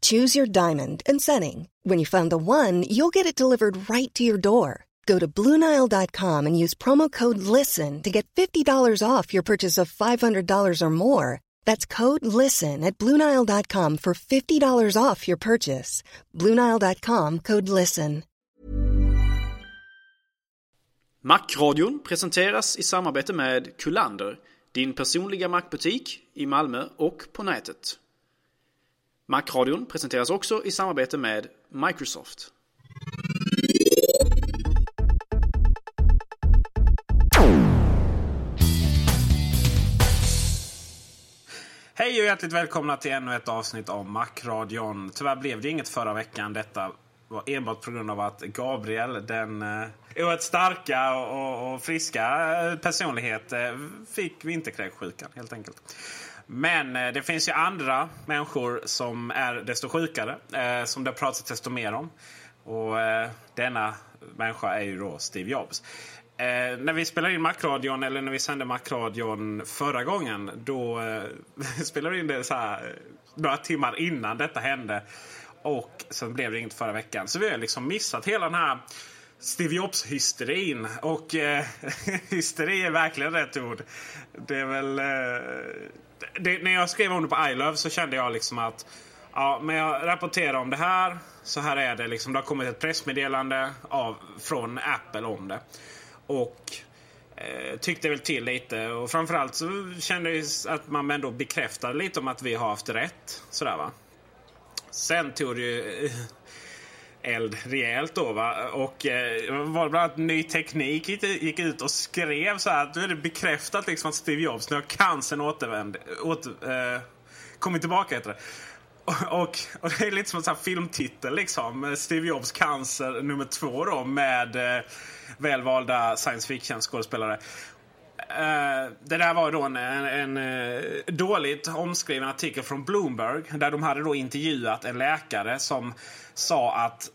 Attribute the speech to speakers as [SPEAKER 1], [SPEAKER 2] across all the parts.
[SPEAKER 1] Choose your diamond and setting. When you find the one, you'll get it delivered right to your door. Go to Bluenile.com and use promo code LISTEN to get $50 off your purchase of $500 or more. That's code LISTEN at Bluenile.com for $50 off your purchase. Bluenile.com code LISTEN.
[SPEAKER 2] Macradion presenteras i samarbete med Kullander, din personliga Macbutik i Malmö och på nätet. Macradion presenteras också i samarbete med Microsoft. Hej och hjärtligt välkomna till ännu ett avsnitt av Macradion. Tyvärr blev det inget förra veckan. Detta var enbart på grund av att Gabriel, den eh, oerhört starka och, och, friska personlighet, eh, fick vinterkräksjukan helt enkelt. Men eh, det finns ju andra människor som är desto sjukare, eh, som det har pratats desto mer om. Och eh, denna människa är ju då Steve Jobs. Eh, när vi spelade in Macradion, eller när vi sände Macradion förra gången, då eh, spelade vi in det så här, eh, några timmar innan detta hände. Och sen blev det inget förra veckan. Så vi har liksom missat hela den här Steve Jobs-hysterin. Och eh, hysteri är verkligen rätt ord. Det är väl... Eh, det, när jag skrev om det på iLove så kände jag liksom att ja, men jag rapporterar om det här. Så här är det. Liksom, det har kommit ett pressmeddelande av, från Apple om det. Och eh, tyckte väl till lite. Och framförallt så kände jag att man ändå bekräftade lite om att vi har haft rätt. Sådär va. Sen tog det ju eh, eld rejält då. Va? Och eh, var bland annat Ny Teknik gick ut och skrev så här. Nu är det bekräftat liksom att Steve Jobs, nu har cancern återvänd, åter, eh, kommit tillbaka heter det. Och, och, och, det är lite som en filmtitel liksom. Steve Jobs cancer nummer två då med eh, välvalda science fiction skådespelare. Eh, det där var då en, en, en eh, dåligt omskriven artikel från Bloomberg. Där de hade då intervjuat en läkare som sa att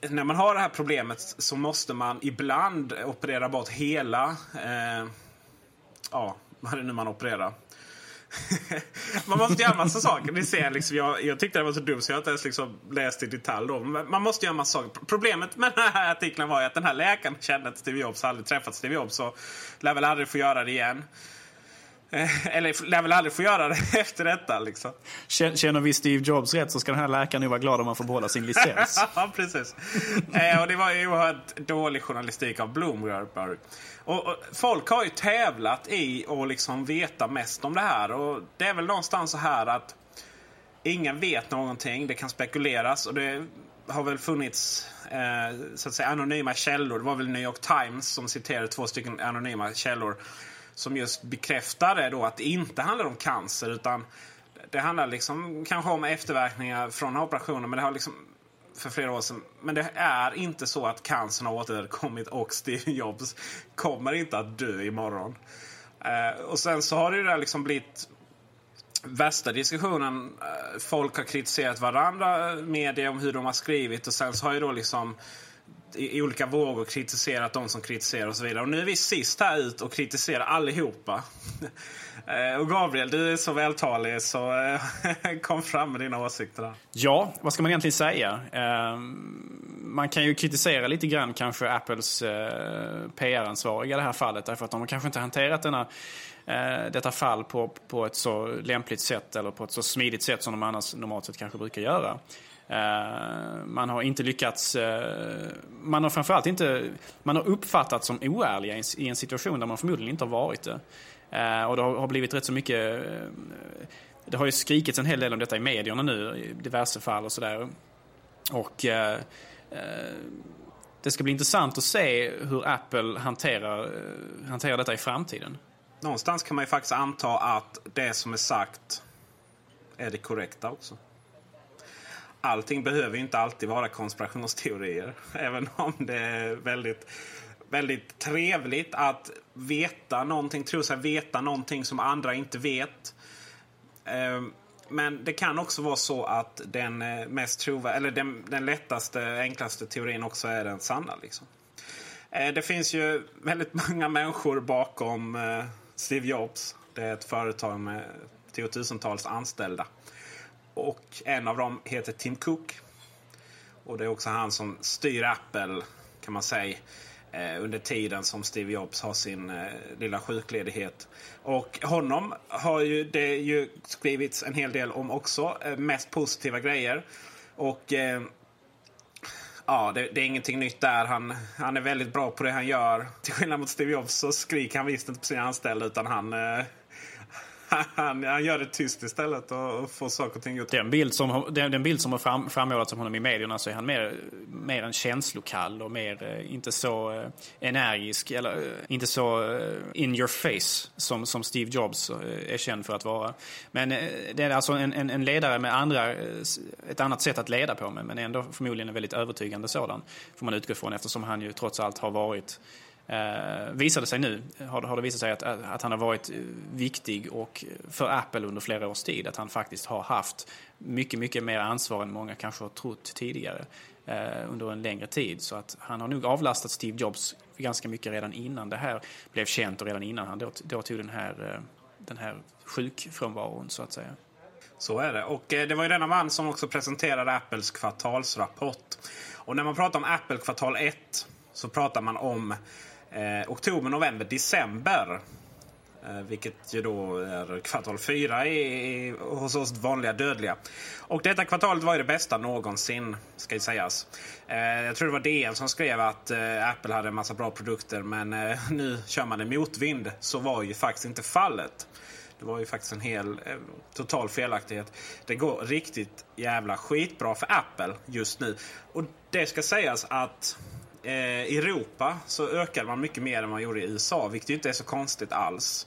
[SPEAKER 2] eh, när man har det här problemet så måste man ibland operera bort hela... eh, ja, vad är det nu man opererar? Man måste göra massa saker. Ni ser, liksom, jag, jag tyckte det var så dumt så jag har inte ens liksom läst i detalj. Då. Man måste göra massa saker. Problemet med den här artikeln var ju att den här läkaren kände att Steve Jobs aldrig träffat Steve Jobs. och lär väl aldrig få göra det igen. Eller lär väl aldrig få göra det efter detta. Liksom.
[SPEAKER 3] Känner vi Steve Jobs rätt så ska den här läkaren nu vara glad om han får behålla sin licens.
[SPEAKER 2] ja, precis. Eh, och det var ju oerhört dålig journalistik av Bloomberg. Och, och, folk har ju tävlat i att liksom veta mest om det här. Och det är väl någonstans så här att ingen vet någonting. Det kan spekuleras. Och det har väl funnits eh, så att säga anonyma källor. Det var väl New York Times som citerade två stycken anonyma källor som just bekräftade då att det inte handlar om cancer utan det handlar liksom kanske om efterverkningar från operationen men det har liksom för flera år sedan. Men det är inte så att cancern har återkommit och Steve Jobs kommer inte att dö imorgon. Eh, och sen så har det ju där liksom blivit värsta diskussionen. Eh, folk har kritiserat varandra, eh, media, om hur de har skrivit och sen så har ju då liksom i, i olika vågor kritiserat de som kritiserar och så vidare. Och nu är vi sist här ut och kritiserar allihopa. Eh, och Gabriel, du är så vältalig så eh, kom fram med dina åsikter där.
[SPEAKER 3] Ja, vad ska man egentligen säga? Eh, man kan ju kritisera lite grann kanske Apples PR-ansvariga i det här fallet därför att de har kanske inte hanterat denna, detta fall på, på ett så lämpligt sätt eller på ett så smidigt sätt som de annars normalt sett kanske brukar göra. Eh, man har inte lyckats... Eh, man har framförallt inte... Man har uppfattats som oärliga i, en situation där man förmodligen inte har varit det. Eh, och det har, har, blivit rätt så mycket... det har ju skrikits en hel del om detta i medierna nu, i diverse fall och sådär. Och det ska bli intressant att se hur Apple hanterar, hanterar detta i framtiden.
[SPEAKER 2] Någonstans kan man ju faktiskt anta att det som är sagt är det korrekta också. Allting behöver ju inte alltid vara konspirationsteorier. Även om det är väldigt, väldigt trevligt att veta någonting, tro sig veta någonting som andra inte vet. Ehm, men det kan också vara så att den eh, mest trova, eller den, den lättaste, enklaste teorin också är den sanna. Liksom. Eh, det finns ju väldigt många människor bakom eh, Steve Jobs. Det är ett företag med tiotusentals anställda. Och en av dem heter Tim Cook. Och det är också han som styr Apple kan man säga eh, under tiden som Steve Jobs har sin eh, lilla sjukledighet. Och honom har ju det ju skrivits en hel del om också. Eh, mest positiva grejer. Och ja, det, det, är ingenting nytt där. Han, han är väldigt bra på det han gör. Till skillnad mot Steve Jobs så skriker han visst inte på sina anställda utan han eh, han, han gör det tyst istället och, och får saker och ting gjort.
[SPEAKER 3] Den bild som, den, den bild som har fram, frammålats om honom i medierna så är han mer, mer en känslokall och mer eh, inte så eh, energisk eller eh, inte så in your face som, som Steve Jobs är känd för att vara. Men det är alltså en, en, en, ledare med andra, ett annat sätt att leda på men ändå förmodligen en väldigt övertygande sådan. Får man utgå från eftersom han ju trots allt har varit Eh, visade sig nu, har, har det visat sig att, att han har varit viktig och för Apple under flera års tid. Att han faktiskt har haft mycket, mycket mer ansvar än många kanske har trott tidigare eh, under en längre tid. Så att han har nog avlastat Steve Jobs ganska mycket redan innan det här blev känt och redan innan han då, då tog den här, eh, den här sjukfrånvaron så att säga.
[SPEAKER 2] Så är det. Och eh, det var ju denna man som också presenterade Apples kvartalsrapport. Och när man pratar om Apple kvartal 1 så pratar man om eh, oktober, november, december. Eh, vilket ju då är kvartal fyra i, hos oss vanliga dödliga. Och detta kvartalet var ju det bästa någonsin, ska ju sägas. Eh, jag tror det var DN som skrev att eh, Apple hade en massa bra produkter men eh, nu kör man en motvind. Så var ju faktiskt inte fallet. Det var ju faktiskt en hel eh, total felaktighet. Det går riktigt jävla skitbra för Apple just nu. Och det ska sägas att i Europa så ökade man mycket mer än man gjorde i USA, vilket ju inte är så konstigt alls.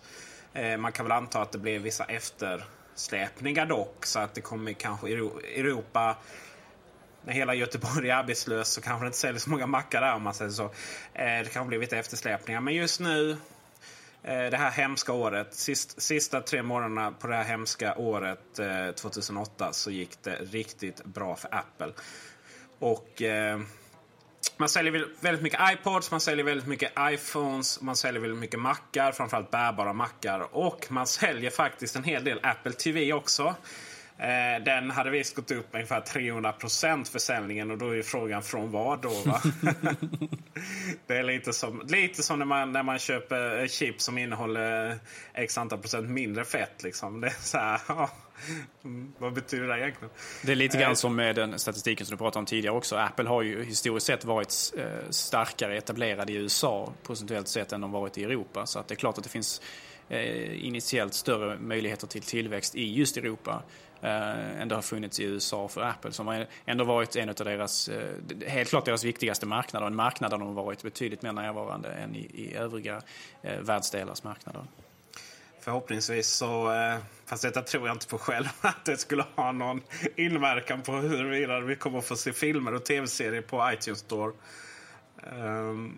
[SPEAKER 2] Eh, man kan väl anta att det blev vissa eftersläpningar dock, så att det kommer kanske Europa när hela Göteborg är arbetslös så kanske det inte säljer så många mackar där om man säger så. Eh, det kan bli lite eftersläpningar. Men just nu, eh, det här hemska året, sist, sista tre månaderna på det här hemska året 2008 så gick det riktigt bra för Apple. Och man säljer väldigt mycket iPods, man säljer väldigt mycket iPhones, man säljer väldigt mycket mackar, framförallt bärbara mackar. Och man säljer faktiskt en hel del Apple TV också. Eh, den hade visst gått upp ungefär 300% försäljningen och då är frågan från vad då? Va? det är lite som, lite som när, man, när man köper chip som innehåller x antal procent mindre fett. Liksom. Det är så här, ja. Vad betyder det egentligen?
[SPEAKER 3] Det är lite grann eh. som med den statistiken som du pratade om tidigare också. Apple har ju historiskt sett varit eh, starkare etablerade i USA procentuellt sett än de varit i Europa. Så att det är klart att det finns eh, initiellt större möjligheter till tillväxt i just Europa Eh, ändå har funnits i USA för Apple som har ändå varit en av deras, eh, helt klart deras viktigaste marknader. En marknad där de har varit betydligt mer närvarande än i, i övriga eh, världsdelars marknader.
[SPEAKER 2] Förhoppningsvis så, fast detta tror jag inte på själv, att det skulle ha någon inverkan på huruvida vi kommer att få se filmer och tv-serier på iTunes Store. Ehm,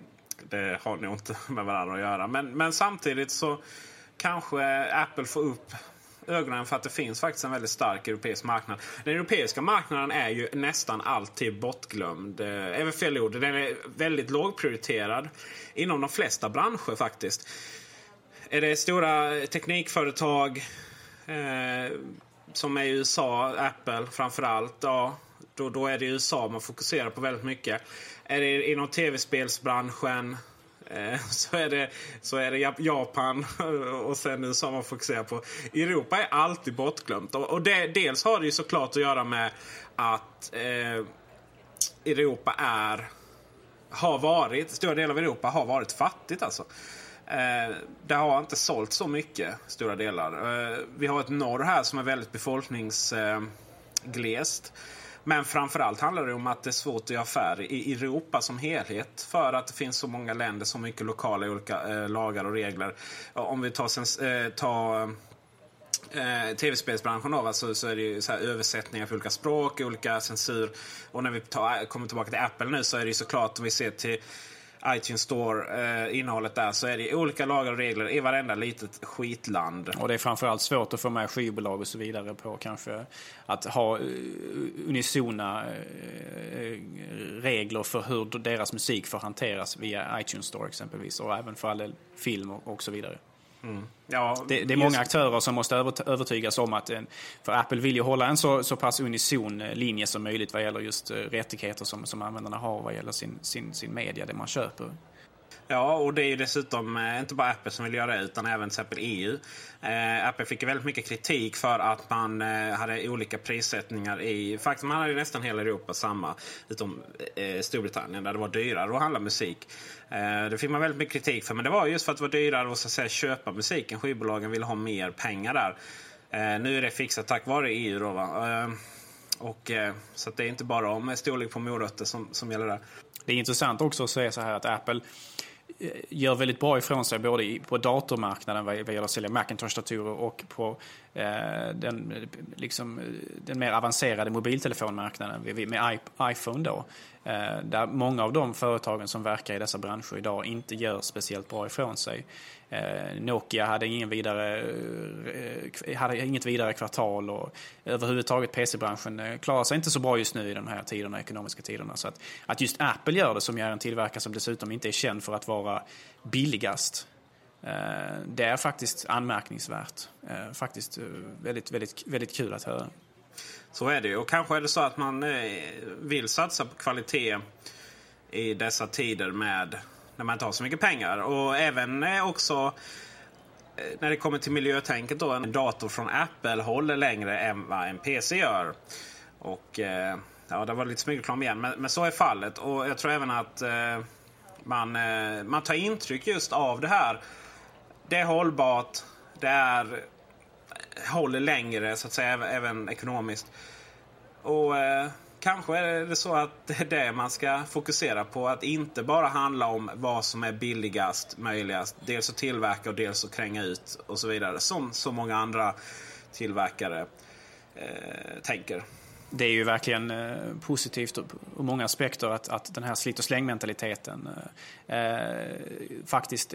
[SPEAKER 2] det har nog inte med varandra att göra. Men, men samtidigt så kanske Apple får upp ögonen för att det finns faktiskt en väldigt stark europeisk marknad. Den europeiska marknaden är ju nästan alltid bortglömd. Eh, fel ord. Den är väldigt lågprioriterad inom de flesta branscher faktiskt. Är det stora teknikföretag eh, som är i USA, Apple framförallt, ja, då, då är det USA man fokuserar på väldigt mycket. Är det inom tv-spelsbranschen, Eh, så är, det, så är det Japan och sen USA man fokuserar på. Europa är alltid bortglömt. Och, det, dels har det ju såklart att göra med att eh, Europa är, har varit, stora delar av Europa har varit fattigt alltså. Eh, det har inte sålt så mycket, stora delar. Eh, vi har ett norr här som är väldigt befolkningsglest. Men framförallt handlar det om att det är svårt att göra affärer i Europa som helhet. För att det finns så många länder, så mycket lokala olika eh, lagar och regler. Om vi tar, sen, eh, tar eh, tv-spelsbranschen då, alltså, så är det ju så översättningar för olika språk, olika censur. Och när vi tar, kommer tillbaka till Apple nu så är det ju såklart om vi ser till iTunes Store, eh, innehållet där, så är det olika lagar och regler i varenda litet skitland.
[SPEAKER 3] Och det är framförallt svårt att få med skivbolag och så vidare på kanske att ha uh, unisona uh, regler för hur deras musik får hanteras via iTunes Store exempelvis och även för all film och, och så vidare. Mm. Ja, det, det, är många aktörer som måste övertygas om att, för Apple vill ju hålla en så, så pass unison eh, linje som möjligt vad gäller just eh, rättigheter som, som användarna har vad gäller sin, sin, sin media, det man köper.
[SPEAKER 2] Ja, och det är ju dessutom eh, inte bara Apple som vill göra det utan även till exempel EU. Eh, Apple fick ju väldigt mycket kritik för att man eh, hade olika prissättningar i... Faktum man hade nästan hela Europa samma, utom eh, Storbritannien där det var dyrare att handla musik. Eh, det fick man väldigt mycket kritik för, men det var just för att det var dyrare att, så att säga, köpa musiken. Skivbolagen ville ha mer pengar där. Eh, nu är det fixat tack vare EU. Då, va? Eh, och, eh, så det är inte bara om storlek på morötter som, som gäller där.
[SPEAKER 3] Det är intressant också att säga så här att Apple Eh, gör väldigt bra ifrån sig både på datormarknaden vad gäller att sälja Macintosh-datorer och på eh, den, liksom, eh, den mer avancerade mobiltelefonmarknaden med iPhone. Då. Där många av de företagen som verkar i dessa branscher idag inte gör speciellt bra ifrån sig. Eh, Nokia hade, ingen vidare, eh, hade inget vidare kvartal och överhuvudtaget PC-branschen eh, klarar sig inte så bra just nu i de här tiderna, ekonomiska tiderna. Så att, att just Apple gör det, som är en tillverkare som dessutom inte är känd för att vara billigast, det är faktiskt anmärkningsvärt. Faktiskt väldigt, väldigt, väldigt kul att höra.
[SPEAKER 2] Så är det ju. Och kanske är det så att man vill satsa på kvalitet i dessa tider med när man inte har så mycket pengar. Och även eh, också eh, när det kommer till miljötänket då. En dator från Apple håller längre än vad en PC gör. Och eh, ja, det var lite smygreklam igen. Men, men, så är fallet. Och jag tror även att man, man tar intryck just av det här. Det är hållbart. Det är håller längre så att säga även ekonomiskt. Och eh, kanske är det så att det är det man ska fokusera på. Att inte bara handla om vad som är billigast möjligast. Dels att tillverka och dels att kränga ut och så vidare. Som så många andra tillverkare eh, tänker
[SPEAKER 3] det är ju verkligen eh, positivt ur många aspekter att, att den här slit och slängmentaliteten eh, eh, faktiskt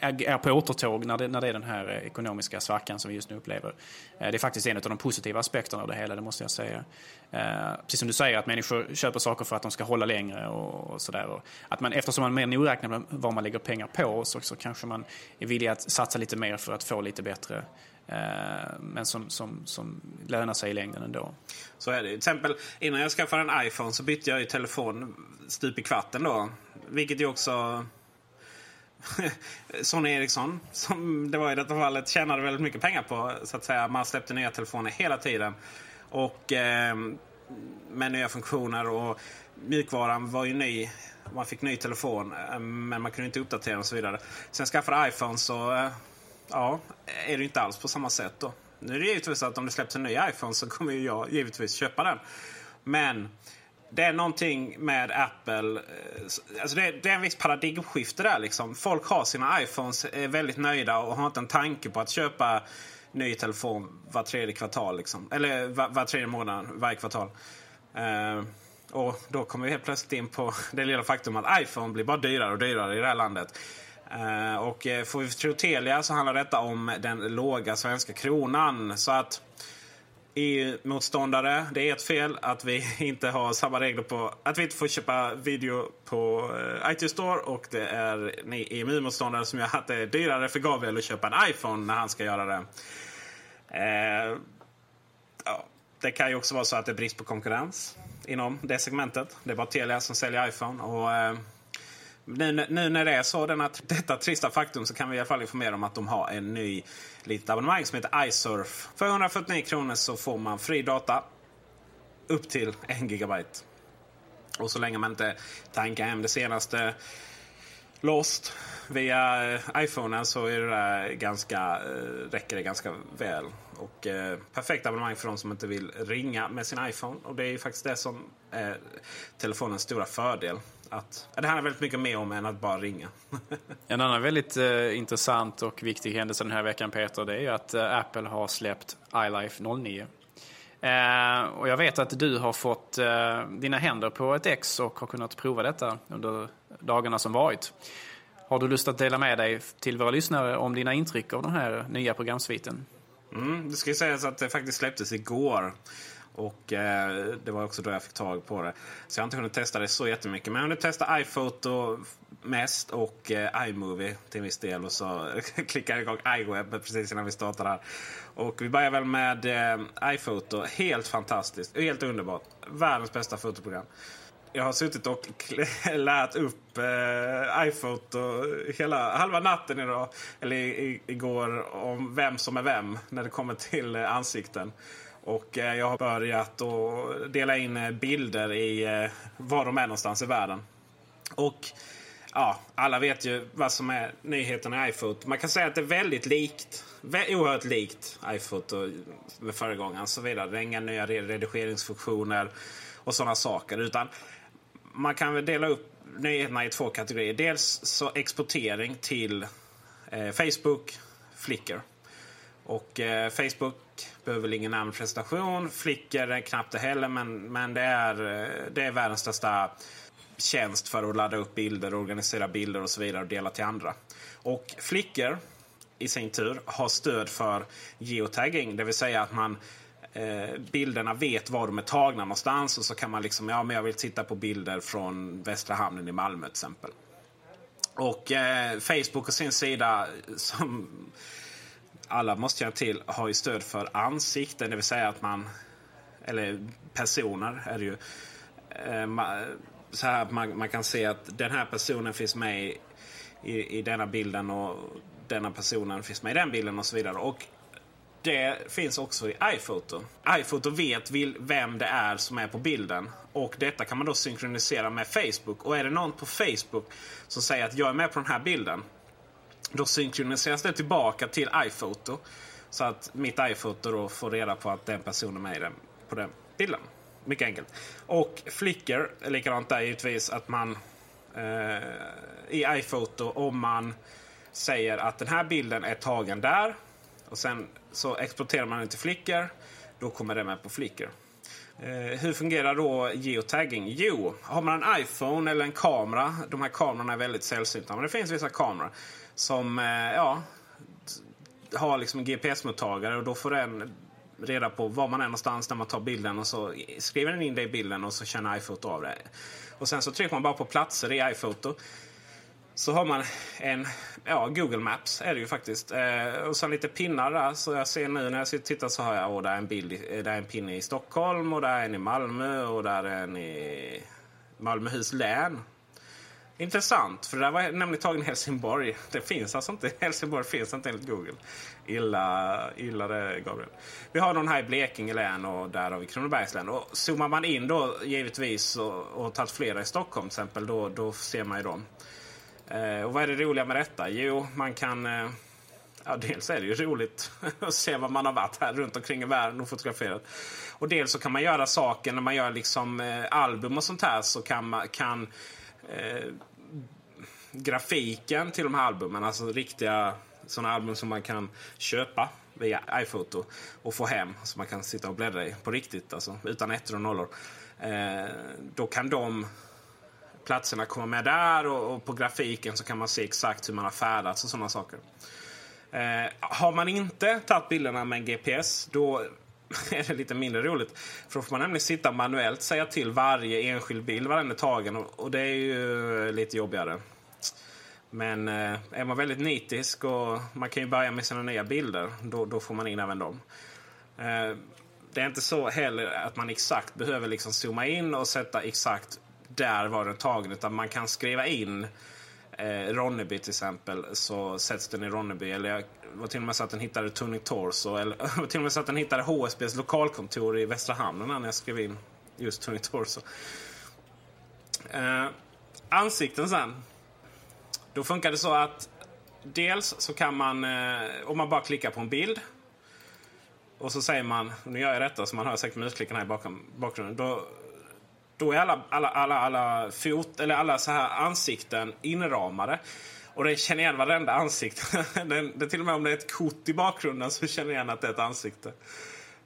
[SPEAKER 3] är, är på återtåg när det, när det är den här ekonomiska svackan som vi just nu upplever. Eh, det är faktiskt en av de positiva aspekterna av det hela, det måste jag säga. Eh, precis som du säger, att människor köper saker för att de ska hålla längre och, och sådär. Att man, eftersom man är mer nogräknad med vad man lägger pengar på så, så kanske man är villig att satsa lite mer för att få lite bättre Eh, men som, som, som lönar sig i längden ändå.
[SPEAKER 2] Så är det. Till exempel innan jag skaffade en iPhone så bytte jag ju telefon stup i kvarten då. Vilket ju också Sony Ericsson, som det var i detta fallet, tjänade väldigt mycket pengar på. Så att säga. Man släppte nya telefoner hela tiden. Och eh, med nya funktioner och mjukvaran var ju ny. Man fick ny telefon eh, men man kunde inte uppdatera och så vidare. Sen skaffade iPhone så eh, ja, är det inte alls på samma sätt då. Nu är det givetvis att om det släpps en ny iPhone så kommer jag givetvis köpa den. Men det är någonting med Apple. Eh, alltså det, är, det är en viss paradigmskifte där liksom. Folk har sina iPhones, är väldigt nöjda och har inte en tanke på att köpa ny telefon var tredje kvartal. Liksom. Eller var, var tredje månad, varje kvartal. Uh, och då kommer vi helt plötsligt in på det lilla faktum att iPhone blir bara dyrare och dyrare i det här landet. Eh, och eh, får vi tro Telia så handlar detta om den låga svenska kronan. Så att EU-motståndare, det är ett fel att vi inte har samma regler på att vi inte får köpa video på eh, iTunes Store. Och det är ni EMU-motståndare som gör att det är dyrare för Gabriel att köpa en iPhone när han ska göra det. Eh, ja, det kan ju också vara så att det är brist på konkurrens inom det segmentet. Det är bara Telia som säljer iPhone. Och, eh, nu, nu när det är så, denna, detta trista faktum, så kan vi i alla fall informera om att de har en ny litet abonnemang som heter iSurf. För 149 kronor så får man fri data upp till 1 gigabyte. Och så länge man inte tankar hem det senaste Lost via eh, iPhonen så är det där ganska, eh, räcker det ganska väl. Och eh, perfekt abonnemang för de som inte vill ringa med sin iPhone. Och det är ju faktiskt det som är telefonens stora fördel. Att, det handlar väldigt mycket mer om än att bara ringa.
[SPEAKER 3] en annan väldigt eh, intressant och viktig händelse den här veckan Peter, det är att eh, Apple har släppt iLife 09. Eh, och jag vet att du har fått eh, dina händer på ett ex och har kunnat prova detta under dagarna som varit. Har du lust att dela med dig till våra lyssnare om dina intryck av den här nya programsviten?
[SPEAKER 2] Mm, det ska ju sägas att det faktiskt släpptes igår. Och eh, det var också då jag fick tag på det. Så jag har inte hunnit testa det så jättemycket. Men jag har hunnit testa iPhoto mest och eh, iMovie till en viss del. Och så klickade jag igång iWeb precis innan vi startade här. Och vi börjar väl med eh, iPhoto. Helt fantastiskt. Helt underbart. Världens bästa fotoprogram. Jag har suttit och lärt upp eh, iPhoto hela halva natten idag, eller i, igår om vem som är vem när det kommer till eh, ansikten. Och eh, jag har börjat att dela in eh, bilder i eh, var de är någonstans i världen. Och ja, alla vet ju vad som är nyheten i iPhoto. Man kan säga att det är väldigt likt. Oerhört likt iPhoto med föregångaren. Så vidare. Det är inga nya redigeringsfunktioner och sådana saker. Utan man kan väl dela upp nyheterna i två kategorier. Dels så exportering till eh, Facebook, Flickr. Och eh, Facebook behöver väl ingen namnpresentation. Flickor är knappt det heller, men, men det, är, eh, det är världens största tjänst för att ladda upp bilder, organisera bilder och så vidare och dela till andra. Och Flickr i sin tur har stöd för geotagging, det vill säga att man eh, bilderna vet var de är tagna någonstans och så kan man liksom, ja men jag vill titta på bilder från Västra Hamnen i Malmö till exempel. Och eh, Facebook och sin sida som alla måste känna till har ju stöd för ansikten, det vill säga att man, eller personer är det ju. Eh, så här man, man kan se att den här personen finns med i, i, i denna bilden och denna personen finns med i den bilden och så vidare. Och det finns också i iPhoto. iPhoto vet vem det är som är på bilden. Och detta kan man då synkronisera med Facebook. Och är det någon på Facebook som säger att jag är med på den här bilden. Då synkroniseras det tillbaka till iPhoto. Så att mitt iPhoto då får reda på att den personen är med den, på den bilden. Mycket enkelt. Och Flickr är likadant där givetvis att man eh, i iPhoto om man säger att den här bilden är tagen där och sen så exporterar man den till Flickr. Då kommer den med på Flickr. Eh, hur fungerar då geotagging? Jo, har man en iPhone eller en kamera. De här kamerorna är väldigt sällsynta. Men det finns vissa kameror som eh, ja, har liksom en GPS-mottagare. Och då får den reda på var man är någonstans när man tar bilden. Och så skriver den in det i bilden och så känner iPhoto av det. Och sen så trycker man bara på platser i iPhoto så har man en ja, Google Maps är det ju faktiskt. Eh, och sen lite pinnar där. Så jag ser nu när jag tittar så har jag åh där är en bild. I, eh, där är en pinne i Stockholm och där är en i Malmö och där är en i Malmöhus län. Intressant, för det där var nämligen tagen i Helsingborg. Det finns alltså inte. Helsingborg finns inte enligt Google. Illa, illa det, Gabriel. Vi har någon här i Blekinge län och där har vi Kronobergs län. Och zoomar man in då givetvis och, och tagit flera i Stockholm till exempel, då, då ser man ju dem. Eh, och vad är det roliga med detta? Jo, man kan... Eh, ja, dels är det ju roligt att se vad man har varit här runt omkring i världen och fotograferat. Och dels så kan man göra saker när man gör liksom eh, album och sånt här så kan, man, kan eh, grafiken till de här albumen, alltså riktiga sådana album som man kan köpa via iPhoto och få hem. som man kan sitta och bläddra i på riktigt, alltså utan ettor och nollor. Eh, då kan de platserna komma med där och, och, på grafiken så kan man se exakt hur man har färdats och sådana saker. Eh, har man inte tagit bilderna med en GPS då är det lite mindre roligt. För då får man nämligen sitta manuellt säga till varje enskild bild var den är tagen och, det är ju eh, lite jobbigare. Men eh, är man väldigt nitisk och man kan ju börja med sina nya bilder då, då får man in även dem. Eh, det är inte så heller att man exakt behöver liksom zooma in och sätta exakt där var den tagen. Utan man kan skriva in eh, Ronneby till exempel. Så sätts den i Ronneby. Eller jag var till och med så att den hittade Tony Torso. Eller var till och med så att den hittade HSBs lokalkontor i Västra Hamnen när jag skrev in just Tony Torso. Eh, ansikten sen. Då funkar det så att dels så kan man, eh, om man bara klickar på en bild och så säger man, nu gör jag detta så man hör säkert musklickarna här i bakom, bakgrunden. Då, då är alla, alla, alla, alla, fot, eller alla så här ansikten inramade. Och den känner igen varenda ansikte. den, det, till och med om det är ett kort i bakgrunden så känner den igen att det är ett ansikte.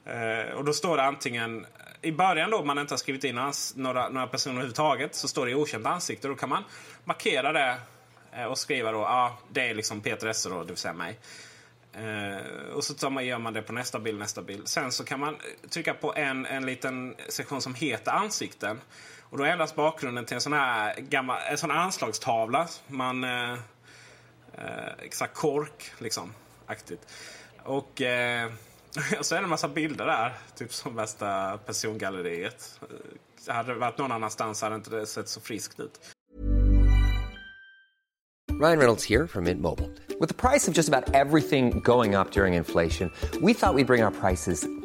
[SPEAKER 2] Eh, och då står det antingen i början då, om man inte har skrivit in några, några personer överhuvudtaget, så står det okänt ansikte. Då kan man markera det eh, och skriva då, ja, ah, det är liksom Peter Esse då, det vill säga mig. Eh, och så tar man, gör man det på nästa bild, nästa bild. Sen så kan man eh, trycka på en, en liten sektion som heter ansikten. Och då ändras bakgrunden till en sån här gammal, en sån anslagstavla. Man, eh, eh, exakt kork liksom, aktigt. Och eh, så är det en massa bilder där. Typ som värsta persongalleriet. Eh, hade det varit någon annanstans hade inte det sett så friskt ut.
[SPEAKER 4] Ryan Reynolds här från Mint Mobile. Med priset på nästan allt som går upp under inflationen, trodde vi att vi skulle bring våra priser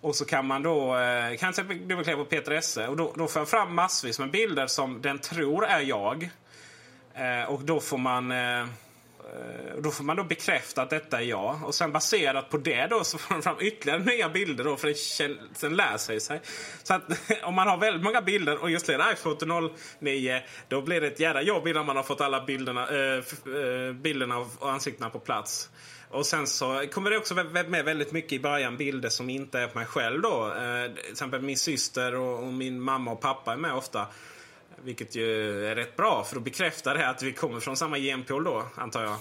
[SPEAKER 2] Och så kan man då eh, kan till dubbelklicka på Peter Esse och då, då får jag fram massvis med bilder som den tror är jag. Eh, och då får man eh, eh, då får man då bekräfta att detta är jag. Och sen baserat på det då så får man fram ytterligare nya bilder då för den lär sig sig. Så att om man har väldigt många bilder och just det är iPhone 09 då blir det ett jävla jobb innan man har fått alla bilderna, äh, bilderna och ansiktena på plats. Och sen så kommer det också med väldigt mycket i början bilder som inte är på mig själv då. Eh, till exempel min syster och, och, min mamma och pappa är med ofta. Vilket ju är rätt bra för då bekräftar det att vi kommer från samma genpool då, antar jag.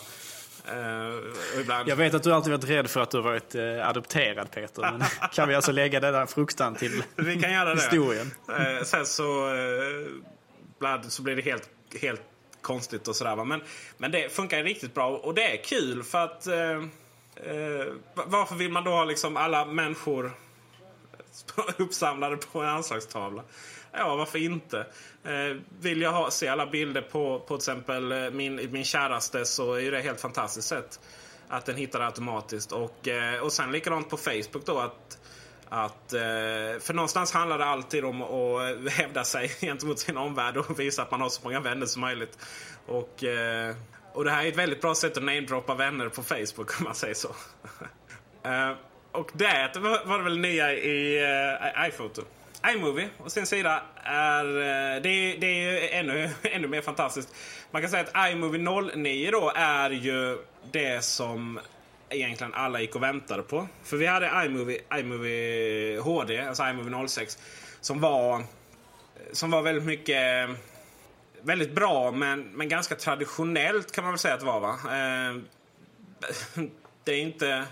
[SPEAKER 3] Uh. Jag vet att du alltid varit rädd för att du varit uh, adopterad Peter. Men kan vi alltså lägga den där fruktan till
[SPEAKER 2] vi kan göra
[SPEAKER 3] historien?
[SPEAKER 2] Det. Uh, sen så, uh, så blir det helt, helt konstigt och sådär. Men, men det funkar riktigt bra och det är kul för att eh, eh, varför vill man då ha liksom alla människor uppsamlade på en anslagstavla? ja, varför inte? Eh, vill jag ha, se alla bilder på, på till exempel eh, min, min käraste så är det helt fantastiskt sett att den hittar det automatiskt. Och, eh, och sen likadant på Facebook då att att, eh, för någonstans handlar det alltid om att hävda sig gentemot sin omvärld och visa att man har så många vänner som möjligt. Och, eh, och det här är ett väldigt bra sätt att namedroppa vänner på Facebook om man säger så. Eh, och det var det väl nya i iPhoto. iMovie å sin sida är, det, det är ännu, ännu mer fantastiskt. Man kan säga att iMovie 09 då är ju det som egentligen alla gick och väntade på. För vi hade iMovie, iMovie HD, alltså iMovie 06, som var, som var väldigt mycket väldigt bra men, men ganska traditionellt kan man väl säga att det var. Va? Eh, det är inte...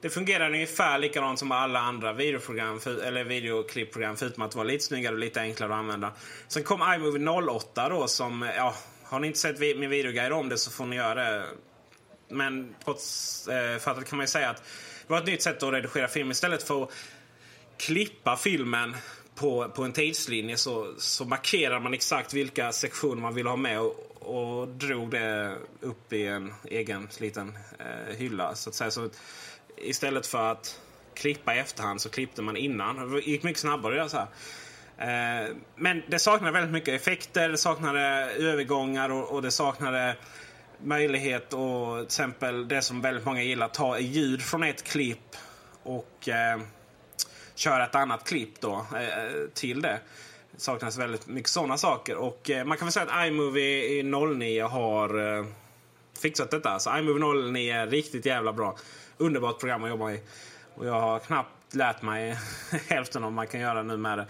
[SPEAKER 2] Det fungerar ungefär likadant som alla andra videoprogram för, eller videoklippprogram förutom att det var lite snyggare och lite enklare att använda. Sen kom iMovie 08 då som, ja, har ni inte sett min videoguide om det så får ni göra det men kortfattat eh, kan man ju säga att det var ett nytt sätt att redigera film. Istället för att klippa filmen på, på en tidslinje så, så markerar man exakt vilka sektioner man vill ha med och, och drog det upp i en egen liten eh, hylla. Så att säga. Så istället för att klippa i efterhand så klippte man innan. Det gick mycket snabbare att göra så här. Eh, men det saknade väldigt mycket effekter, det saknade övergångar och, och det saknade möjlighet att till exempel det som väldigt många gillar, ta ljud från ett klipp och eh, köra ett annat klipp då eh, till det. Det saknas väldigt mycket sådana saker. Och eh, man kan väl säga att iMovie i 09 har eh, fixat detta. Så iMovie 09 är riktigt jävla bra. Underbart program att jobba i. Och jag har knappt lärt mig hälften av vad man kan göra nu med det.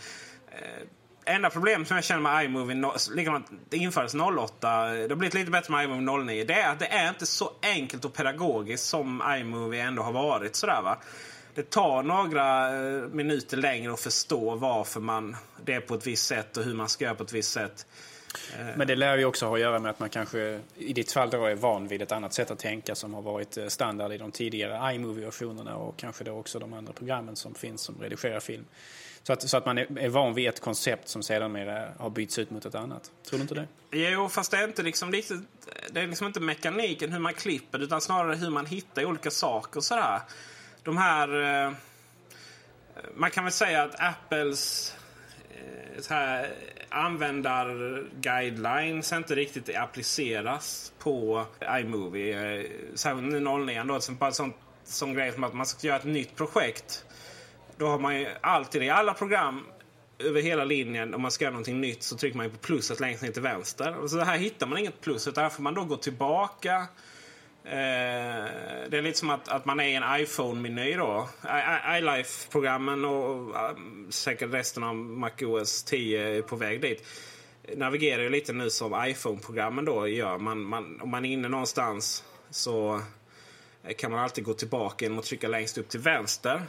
[SPEAKER 2] Eh, Enda problemet som jag känner med iMovie, likadant det infördes 08, det har blivit lite bättre med iMovie 09. Det är att det är inte så enkelt och pedagogiskt som iMovie ändå har varit. Sådär, va? Det tar några eh, minuter längre att förstå varför man det är på ett visst sätt och hur man ska göra på ett visst sätt.
[SPEAKER 3] Eh. Men det lär ju också ha att göra med att man kanske i ditt fall då är van vid ett annat sätt att tänka som har varit eh, standard i de tidigare iMovie-versionerna och kanske då också de andra programmen som finns som redigerar film. Så att, så att man är, van vid ett koncept som sedan eh, har bytts ut mot ett annat. Tror du inte det?
[SPEAKER 2] Jo, fast det är inte liksom riktigt, det är liksom inte mekaniken hur man klipper utan snarare hur man hittar olika saker sådär. De här... Man kan väl säga att Apples Eh, så här, användarguidelines inte riktigt appliceras på iMovie. Eh, särskilt nu 09 då, som bara sånt, sån, grej som att man ska göra ett nytt projekt. Då har man ju alltid i alla program över hela linjen om man ska göra någonting nytt så trycker man på pluset längst ner till vänster. Så här hittar man inget plus utan här får man då gå tillbaka. Eh, det är lite som att, att man är i en iPhone-meny då. iLife-programmen och um, säkert resten av MacOS 10 är på väg dit. Navigerar ju lite nu som iPhone-programmen då gör. Man, man, om man är inne någonstans så eh, kan man alltid gå tillbaka genom att trycka längst upp till vänster.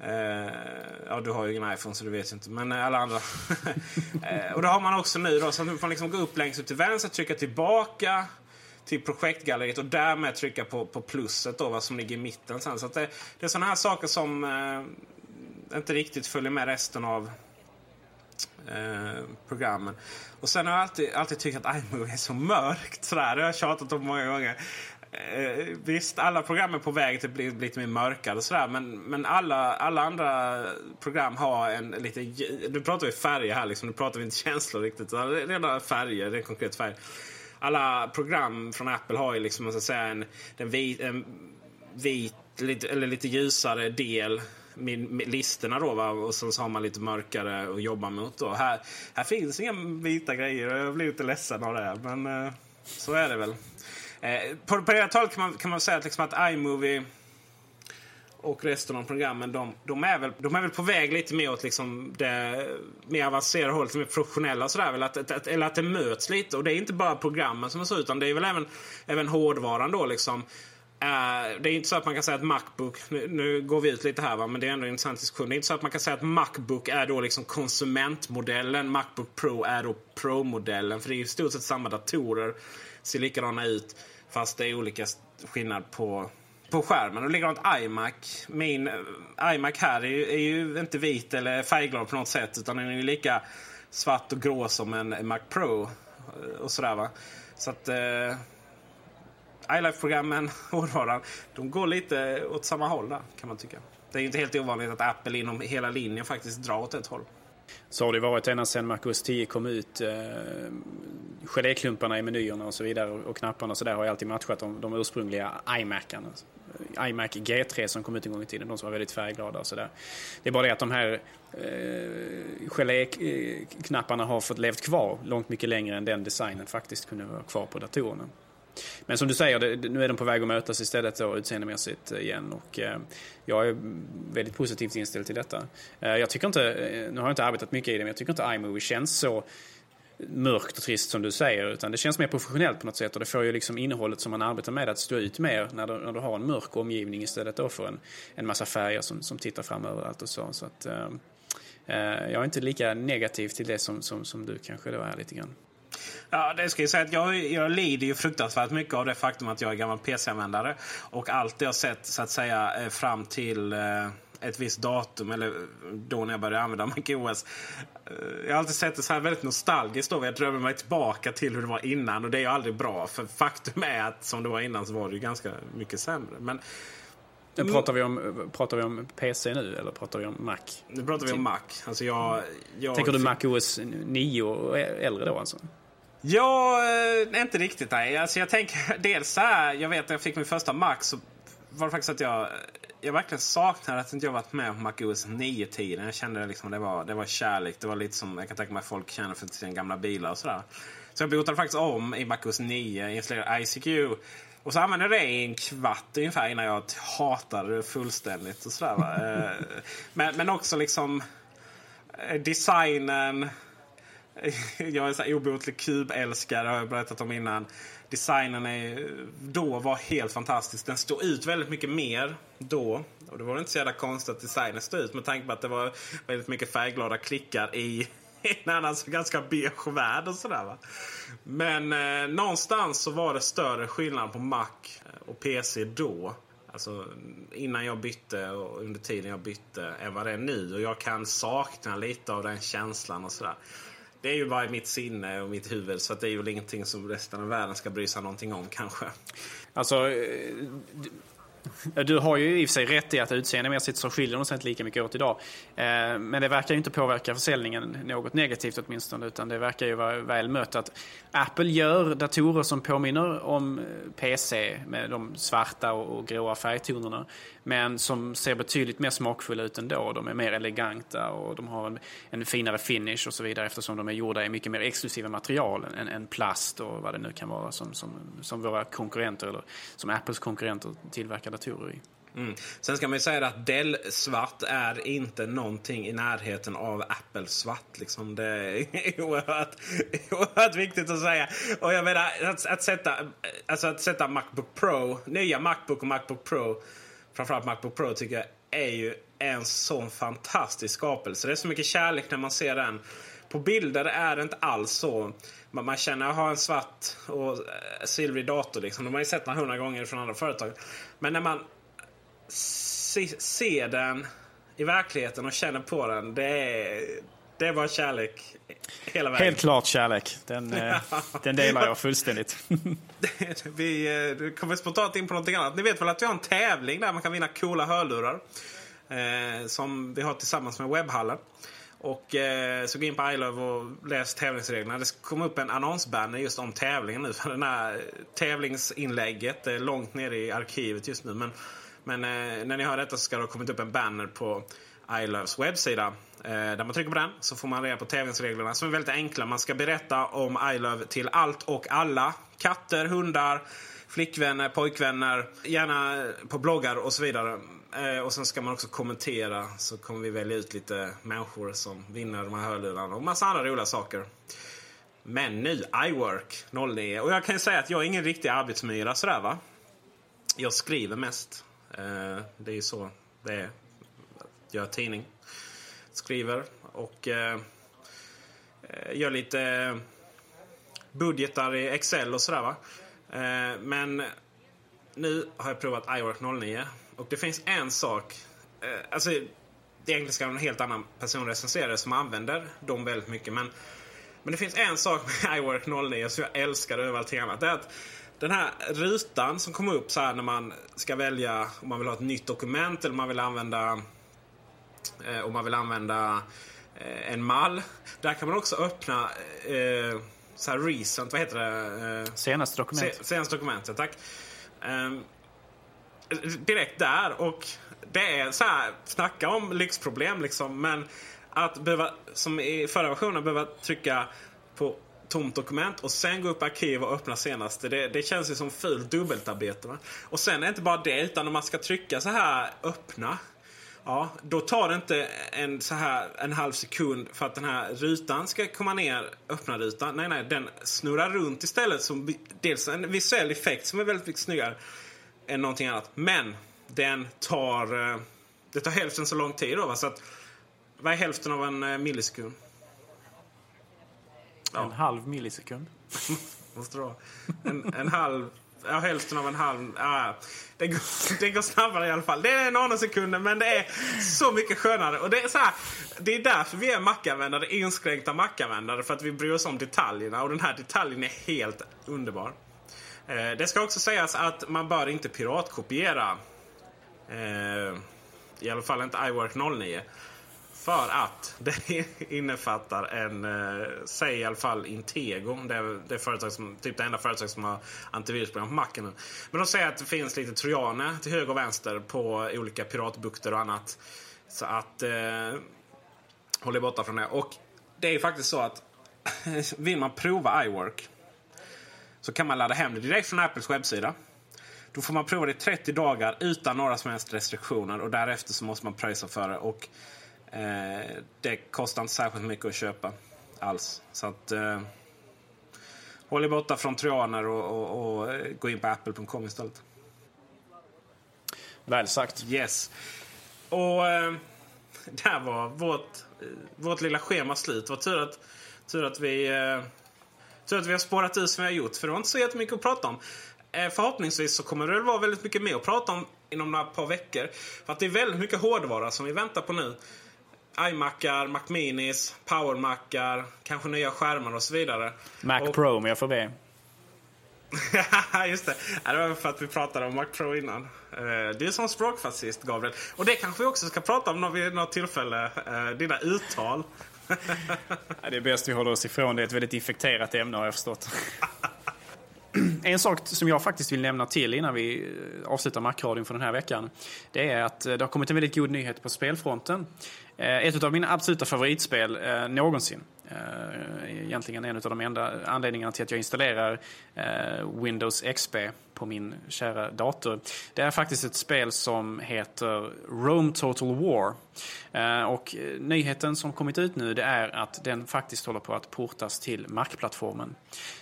[SPEAKER 2] Uh, ja, du har ju ingen iPhone så du vet ju inte. Men alla andra. uh, och det har man också nu då. Så att man får liksom gå upp längst upp till vänster, trycka tillbaka till projektgalleriet och därmed trycka på, på plusset då, vad som ligger i mitten sen. Så det, det är sådana här saker som eh, inte riktigt följer med resten av eh, programmen. Och sen har jag alltid, alltid tyckt att iMovie är så mörkt. Sådär. Det har jag tjatat om många gånger. Eh, visst, alla program är på väg till att bli lite mer mörkare och sådär. Men, men alla, alla andra program har en lite... Nu pratar vi färger här liksom. Nu pratar vi inte känslor riktigt. Det är Rena färger, det är konkret färg. Alla program från Apple har ju liksom, så att säga, en, en vit, en vit lite, eller lite ljusare del med, med listorna då va? och sen så har man lite mörkare att jobba mot då. Här, här finns inga vita grejer och jag blir lite ledsen av det. Men eh, så är det väl. Eh, på, på det talet kan man, kan man säga att, liksom att iMovie och resten av programmen de, de, är väl, de är väl på väg lite mer åt liksom det mer avancerade hållet, mer professionella sådär. Väl att, att, eller att det möts lite. Och det är inte bara programmen som är så utan det är väl även, även hårdvaran då liksom. Uh, det är inte så att man kan säga att Macbook, nu, nu, går vi ut lite här va, men det är ändå en intressant diskussion. Det är inte så att man kan säga att Macbook är då liksom konsumentmodellen, Macbook Pro är då Pro-modellen. För det är i stort sett samma datorer, ser likadana ut. Fast det är olika skillnad på, på skärmen och likadant iMac. Min eh, iMac här är ju, är ju inte vit eller färgglad på något sätt utan den är ju lika svart och grå som en Mac Pro. Eh, och sådär va. Så att eh, iLife-programmen, hårdvaran, de går lite åt samma håll där kan man tycka. Det är ju inte helt ovanligt att Apple inom hela linjen faktiskt drar åt ett håll.
[SPEAKER 3] Så har det varit ända sedan MacOS 10 kom ut. Eh, geléklumparna i menyerna och så vidare och knapparna och så där har ju alltid matchat de, de ursprungliga iMacarna iMac G3 som kom ut en gång i tiden, de som var väldigt färgglada och sådär. Det är bara det att de här eh, geléknapparna har fått levt kvar långt mycket längre än den designen faktiskt kunde vara kvar på datorerna. Men som du säger, det, nu är de på väg att mötas istället då, utseendemässigt igen. Och, eh, jag är väldigt positivt inställd till detta. Eh, jag tycker inte, eh, nu har jag inte arbetat mycket i det, men jag tycker inte iMovie känns så mörkt och trist som du säger. Utan det känns mer professionellt på något sätt. Och det får ju liksom innehållet som man arbetar med att stå ut mer när du, när du har en mörk omgivning istället då för en, en massa färger som, som tittar fram överallt och så. så att, eh, eh, jag är inte lika negativ till det som, som, som du kanske då är lite grann.
[SPEAKER 2] Ja, det ska jag säga att jag, jag lider ju fruktansvärt mycket av det faktum att jag är gammal PC-användare. Och allt jag sett så att säga eh, fram till eh, ett visst datum, eller då när jag började använda MacOS. Eh, jag har alltid sett det så här väldigt nostalgiskt då. Jag drömmer mig tillbaka till hur det var innan och det är ju aldrig bra. För faktum är att som det var innan så var det ju ganska mycket sämre. Men
[SPEAKER 3] Men pratar, vi om, pratar vi om PC nu eller pratar vi om Mac?
[SPEAKER 2] Nu pratar vi om Mac. Alltså jag, jag
[SPEAKER 3] Tänker du Mac OS 9 och äldre då alltså?
[SPEAKER 2] Ja, eh, inte riktigt nej. Alltså jag tänker dels så här, jag vet när jag fick min första Mac så var det faktiskt att jag, jag verkligen saknade att inte jag varit med på MacOS 9-tiden. Jag kände liksom det var, det var kärlek. Det var lite som jag kan tänka mig folk känner för sina gamla bilar och sådär. Så jag botade faktiskt om i MacOS 9, installerade ICQ. Och så använde jag det i en kvart ungefär innan jag hatade det fullständigt. Och sådär, va? Eh, men, men också liksom eh, designen. Jag är en obotlig kubälskare har jag berättat om innan. Designen är, då var helt fantastisk. Den stod ut väldigt mycket mer då. Och det var inte så jävla konstigt att designen stod ut med tanke på att det var väldigt mycket färgglada klickar i en annan ganska beige värld och sådär va. Men eh, någonstans så var det större skillnad på Mac och PC då. Alltså innan jag bytte och under tiden jag bytte än vad det är nu. Och jag kan sakna lite av den känslan och sådär. Det är ju bara i mitt sinne och mitt huvud så att det är väl ingenting som resten av världen ska bry sig någonting om kanske.
[SPEAKER 3] Alltså, eh, du har ju i och för sig rätt i att utseendemässigt så skiljer de sig inte lika mycket åt idag. Eh, men det verkar ju inte påverka försäljningen något negativt åtminstone. Utan det verkar ju vara väl mött att Apple gör datorer som påminner om eh, PC med de svarta och gråa färgtonerna. Men som ser betydligt mer smakfulla ut ändå. De är mer eleganta och de har en, en finare finish och så vidare eftersom de är gjorda i mycket mer exklusiva material än, än plast och vad det nu kan vara som, som, som våra konkurrenter eller som Apples konkurrenter tillverkar datorer i.
[SPEAKER 2] Mm. Sen ska man ju säga att Dell-svart är inte någonting i närheten av Apple-svart. Liksom. Det är oerhört, oerhört viktigt att säga. Och jag menar, att, att, sätta, alltså att sätta Macbook Pro, nya Macbook och Macbook Pro, framförallt Macbook Pro tycker jag är ju en sån fantastisk skapelse. Det är så mycket kärlek när man ser den. På bilder är det inte alls så. Man, man känner att ha en svart och silvrig dator. Liksom. De har ju sett den hundra gånger från andra företag. Men när man se, ser den i verkligheten och känner på den. Det är, det bara kärlek hela vägen.
[SPEAKER 3] Helt klart kärlek. Den, eh, den delar jag fullständigt.
[SPEAKER 2] vi eh, kommer spontant in på någonting annat. Ni vet väl att vi har en tävling där man kan vinna coola hörlurar. Eh, som vi har tillsammans med Webbhallen. Och eh, så gå in på iLove och läs tävlingsreglerna. Det kom upp en annonsbanner just om tävlingen nu. För den här tävlingsinlägget är långt nere i arkivet just nu. Men, men eh, när ni hör detta så ska det ha kommit upp en banner på iLoves webbsida. Eh, där man trycker på den så får man reda på tävlingsreglerna som är väldigt enkla. Man ska berätta om iLove till allt och alla. Katter, hundar, flickvänner, pojkvänner. Gärna på bloggar och så vidare. Eh, och sen ska man också kommentera så kommer vi välja ut lite människor som vinner de här hörlurarna och massa andra roliga saker. Men nu, iWork 09. Och jag kan ju säga att jag är ingen riktig arbetsmyra sådär va. Jag skriver mest. Eh, det är ju så det är. Gör tidning. Skriver och eh, gör lite budgetar i Excel och sådär va. Eh, men nu har jag provat iWork 09 och det finns en sak. Eh, alltså, det egentligen ska en helt annan person recensera som använder dem väldigt mycket. Men, men det finns en sak med iWork 09 som jag älskar över allting annat. Det är att den här rutan som kommer upp så här när man ska välja om man vill ha ett nytt dokument eller om man vill använda eh, om man vill använda eh, en mall. Där kan man också öppna eh, så här recent, vad heter det? Eh,
[SPEAKER 3] senaste dokument.
[SPEAKER 2] Se, senaste dokumentet, tack. Um, direkt där och det är så här, snacka om lyxproblem liksom. Men att behöva, som i förra versionen, behöva trycka på tomt dokument och sen gå upp i arkiv och öppna senaste. Det, det känns ju som fult dubbelarbete. Va? Och sen är det inte bara det, utan om man ska trycka så här öppna. Ja, då tar det inte en, så här, en halv sekund för att den här rutan ska komma ner, öppna rutan. Nej, nej, den snurrar runt istället. Som dels en visuell effekt som är väldigt mycket snyggare än någonting annat. Men den tar, eh, det tar hälften så lång tid då. Va? Så att, vad är hälften av en eh, millisekund?
[SPEAKER 3] Ja. En halv millisekund.
[SPEAKER 2] Måste det vara. En, en halv Ja, hälften av en halv. Ja, det, går, det går snabbare i alla fall. Det är en sekunder men det är så mycket skönare. Och det är så här, det är därför vi är mackanvändare, inskränkta mackanvändare. För att vi bryr oss om detaljerna. Och den här detaljen är helt underbar. Eh, det ska också sägas att man bör inte piratkopiera. Eh, I alla fall inte iWork 09. För att det innefattar en, eh, säg i alla fall Intego. Det är, det företag som, typ det enda företag som har antivirusprogram på macken. Men de säger att det finns lite trojaner till höger och vänster på olika piratbukter och annat. Så att eh, håll er borta från det. Och det är faktiskt så att vill man prova iWork så kan man ladda hem det direkt från Apples webbsida. Då får man prova det i 30 dagar utan några som helst restriktioner och därefter så måste man pröjsa för det. Och Eh, det kostar inte särskilt mycket att köpa alls. Så att eh, håll er borta från trojaner och, och, och, eh, gå in på apple.com istället.
[SPEAKER 3] Väl sagt.
[SPEAKER 2] Yes. Och eh, där var vårt, vårt lilla schema slut. Vad tur att, tur att vi eh, tur att vi har spårat ur som vi har gjort. För det var inte så jättemycket att prata om. Eh, förhoppningsvis så kommer det vara väldigt mycket mer att prata om inom några par veckor. För att det är väldigt mycket hårdvara som vi väntar på nu iMacar, Mac Minis, Power-Macar, kanske nya skärmar och så vidare.
[SPEAKER 3] Mac och... Pro om jag får be.
[SPEAKER 2] Just det. det var för att vi pratade om Mac Pro innan. Eh, du är som språkfascist, Gabriel. Och det kanske vi också ska prata om vid något tillfälle. Eh, dina uttal.
[SPEAKER 3] det är bäst vi håller oss ifrån. Det är ett väldigt infekterat ämne har jag förstått. En sak som jag faktiskt vill nämna till innan vi eh, avslutar Macradion för den här veckan. Det är att eh, det har kommit en väldigt god nyhet på spelfronten. Eh, ett av mina absoluta favoritspel någonsin egentligen en av de enda anledningarna till att jag installerar Windows XP på min kära dator. Det är faktiskt ett spel som heter Rome Total War. Eh, och eh, nyheten som kommit ut nu det är att den faktiskt håller på att portas till Mac-plattformen.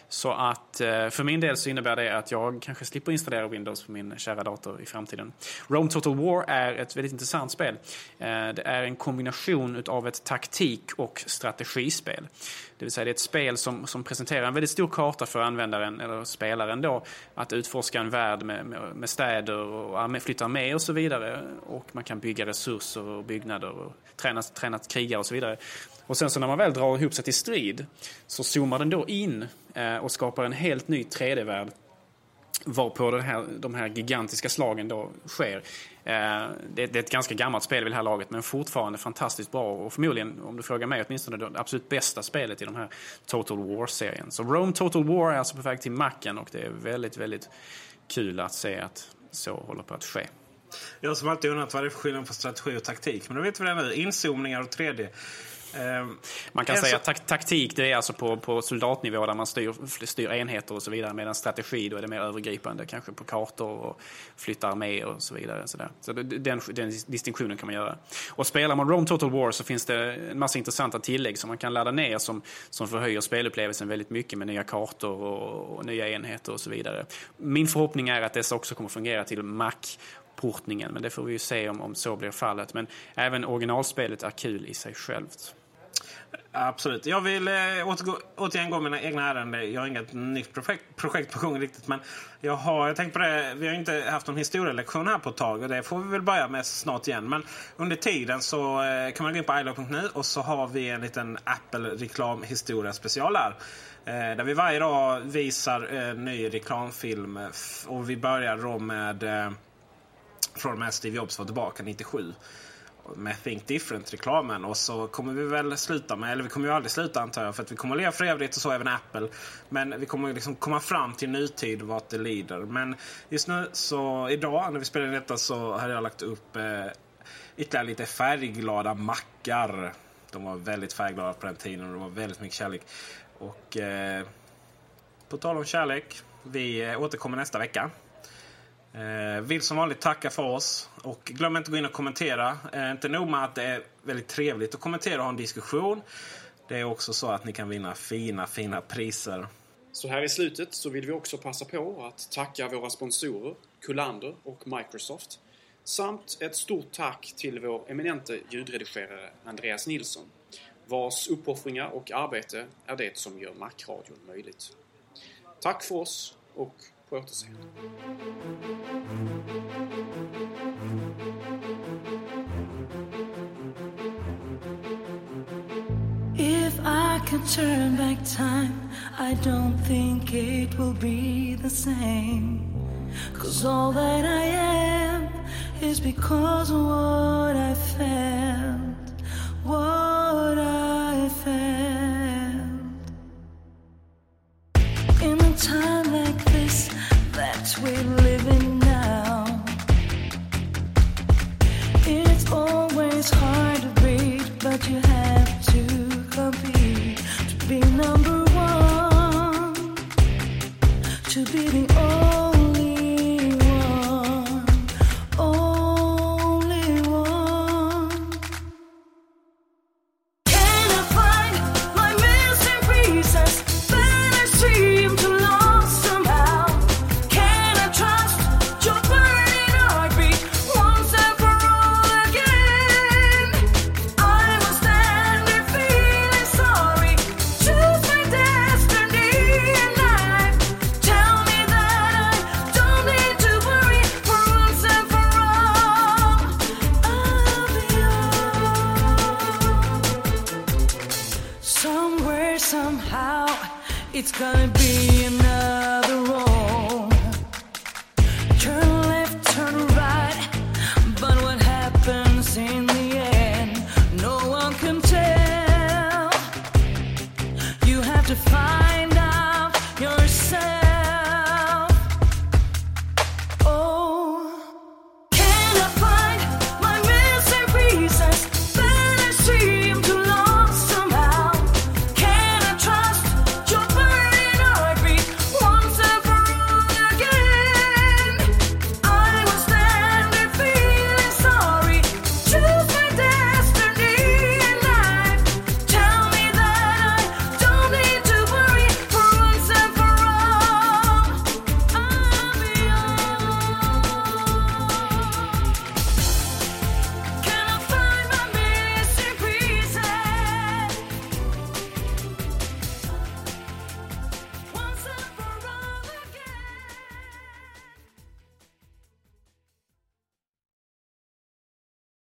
[SPEAKER 3] Så att eh, för min del så innebär det att jag kanske slipper installera Windows på min kära dator i framtiden. Rome Total War är ett väldigt intressant spel. Det är en kombination av ett taktik och strategispel. Det vill säga det är ett spel som, som presenterar en väldigt stor karta för användaren, eller spelaren då, att utforska en värld med, med, med städer och flytta med och så vidare. Och man kan bygga resurser och byggnader och träna, träna krigare och så vidare. Och sen så när man väl drar ihop sig till strid så zoomar den då in eh, och skapar en helt ny 3D-värld varpå den här, de här gigantiska slagen då sker. Eh, det, är ett ganska gammalt spel vid det här laget men fortfarande fantastiskt bra och förmodligen, om du frågar mig, åtminstone det absolut bästa spelet i de här Total War-serien. Så Rome Total War är alltså på väg till macken och det är väldigt, väldigt kul att se att så håller på att ske.
[SPEAKER 2] Jag som alltid undrat vad det är för skillnad på strategi och taktik. Men då vet vi det nu. Inzoomningar och 3D.
[SPEAKER 3] Ehm, man kan säga att taktik det är alltså på, på soldatnivå där man styr, styr enheter och så vidare. Medan strategi då är det mer övergripande, kanske på kartor och flyttar arméer och så vidare. Så, så den, den distinktionen kan man göra. Och spelar man Rome Total War så finns det en massa intressanta tillägg som man kan ladda ner som, som förhöjer spelupplevelsen väldigt mycket med nya kartor och, och nya enheter och så vidare. Min förhoppning är att dessa också kommer fungera till Mac men det får vi ju se om, om så blir fallet. Men även originalspelet är kul i sig självt.
[SPEAKER 2] Absolut. Jag vill eh, återgå, återigen gå mina egna ärenden. Jag har inget nytt projekt, projekt på gång riktigt. Men jag har jag tänkt på det. Vi har inte haft någon historielektion här på ett tag. Och det får vi väl börja med snart igen. Men under tiden så eh, kan man gå in på ilog.nu och så har vi en liten Apple reklamhistoria special där. Eh, där vi varje dag visar eh, ny reklamfilm. Och vi börjar då med eh, från och med Steve Jobs var tillbaka 97 med Think Different-reklamen. Och så kommer vi väl sluta med, eller vi kommer ju aldrig sluta antar jag, för att vi kommer leva för evigt och så även Apple. Men vi kommer liksom komma fram till nutid vart det lider. Men just nu så idag när vi spelar in detta så har jag lagt upp eh, ytterligare lite färgglada mackar. De var väldigt färgglada på den tiden och det var väldigt mycket kärlek. Och eh, på tal om kärlek, vi eh, återkommer nästa vecka. Eh, vill som vanligt tacka för oss. Och glöm inte att gå in och kommentera. Eh, inte nog med att det är väldigt trevligt att kommentera och ha en diskussion. Det är också så att ni kan vinna fina, fina priser.
[SPEAKER 5] Så här i slutet så vill vi också passa på att tacka våra sponsorer Kullander och Microsoft. Samt ett stort tack till vår eminente ljudredigerare Andreas Nilsson vars uppoffringar och arbete är det som gör Macradion möjligt. Tack för oss och
[SPEAKER 6] If I could turn back time, I don't think it will be the same. Cause all that I am is because of what I felt, what I felt. In a time to read, but you have to compete to be number one to be the only time.